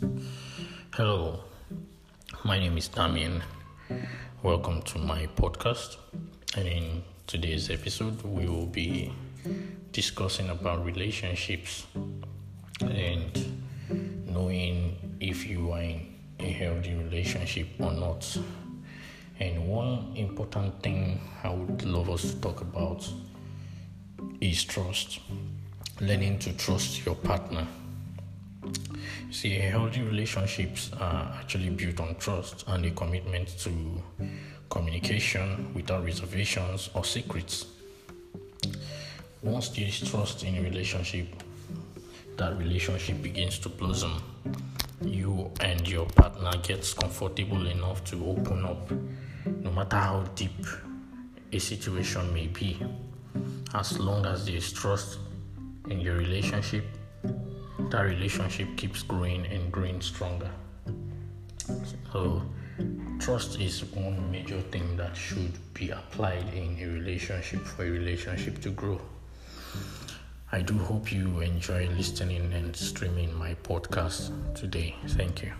Hello, my name is Damien. Welcome to my podcast. And in today's episode, we will be discussing about relationships and knowing if you are in a healthy relationship or not. And one important thing I would love us to talk about is trust. Learning to trust your partner. See, healthy relationships are uh, actually built on trust and a commitment to communication without reservations or secrets. Once there is trust in a relationship, that relationship begins to blossom. You and your partner gets comfortable enough to open up, no matter how deep a situation may be. As long as there is trust in your relationship, that relationship keeps growing and growing stronger. So, trust is one major thing that should be applied in a relationship for a relationship to grow. I do hope you enjoy listening and streaming my podcast today. Thank you.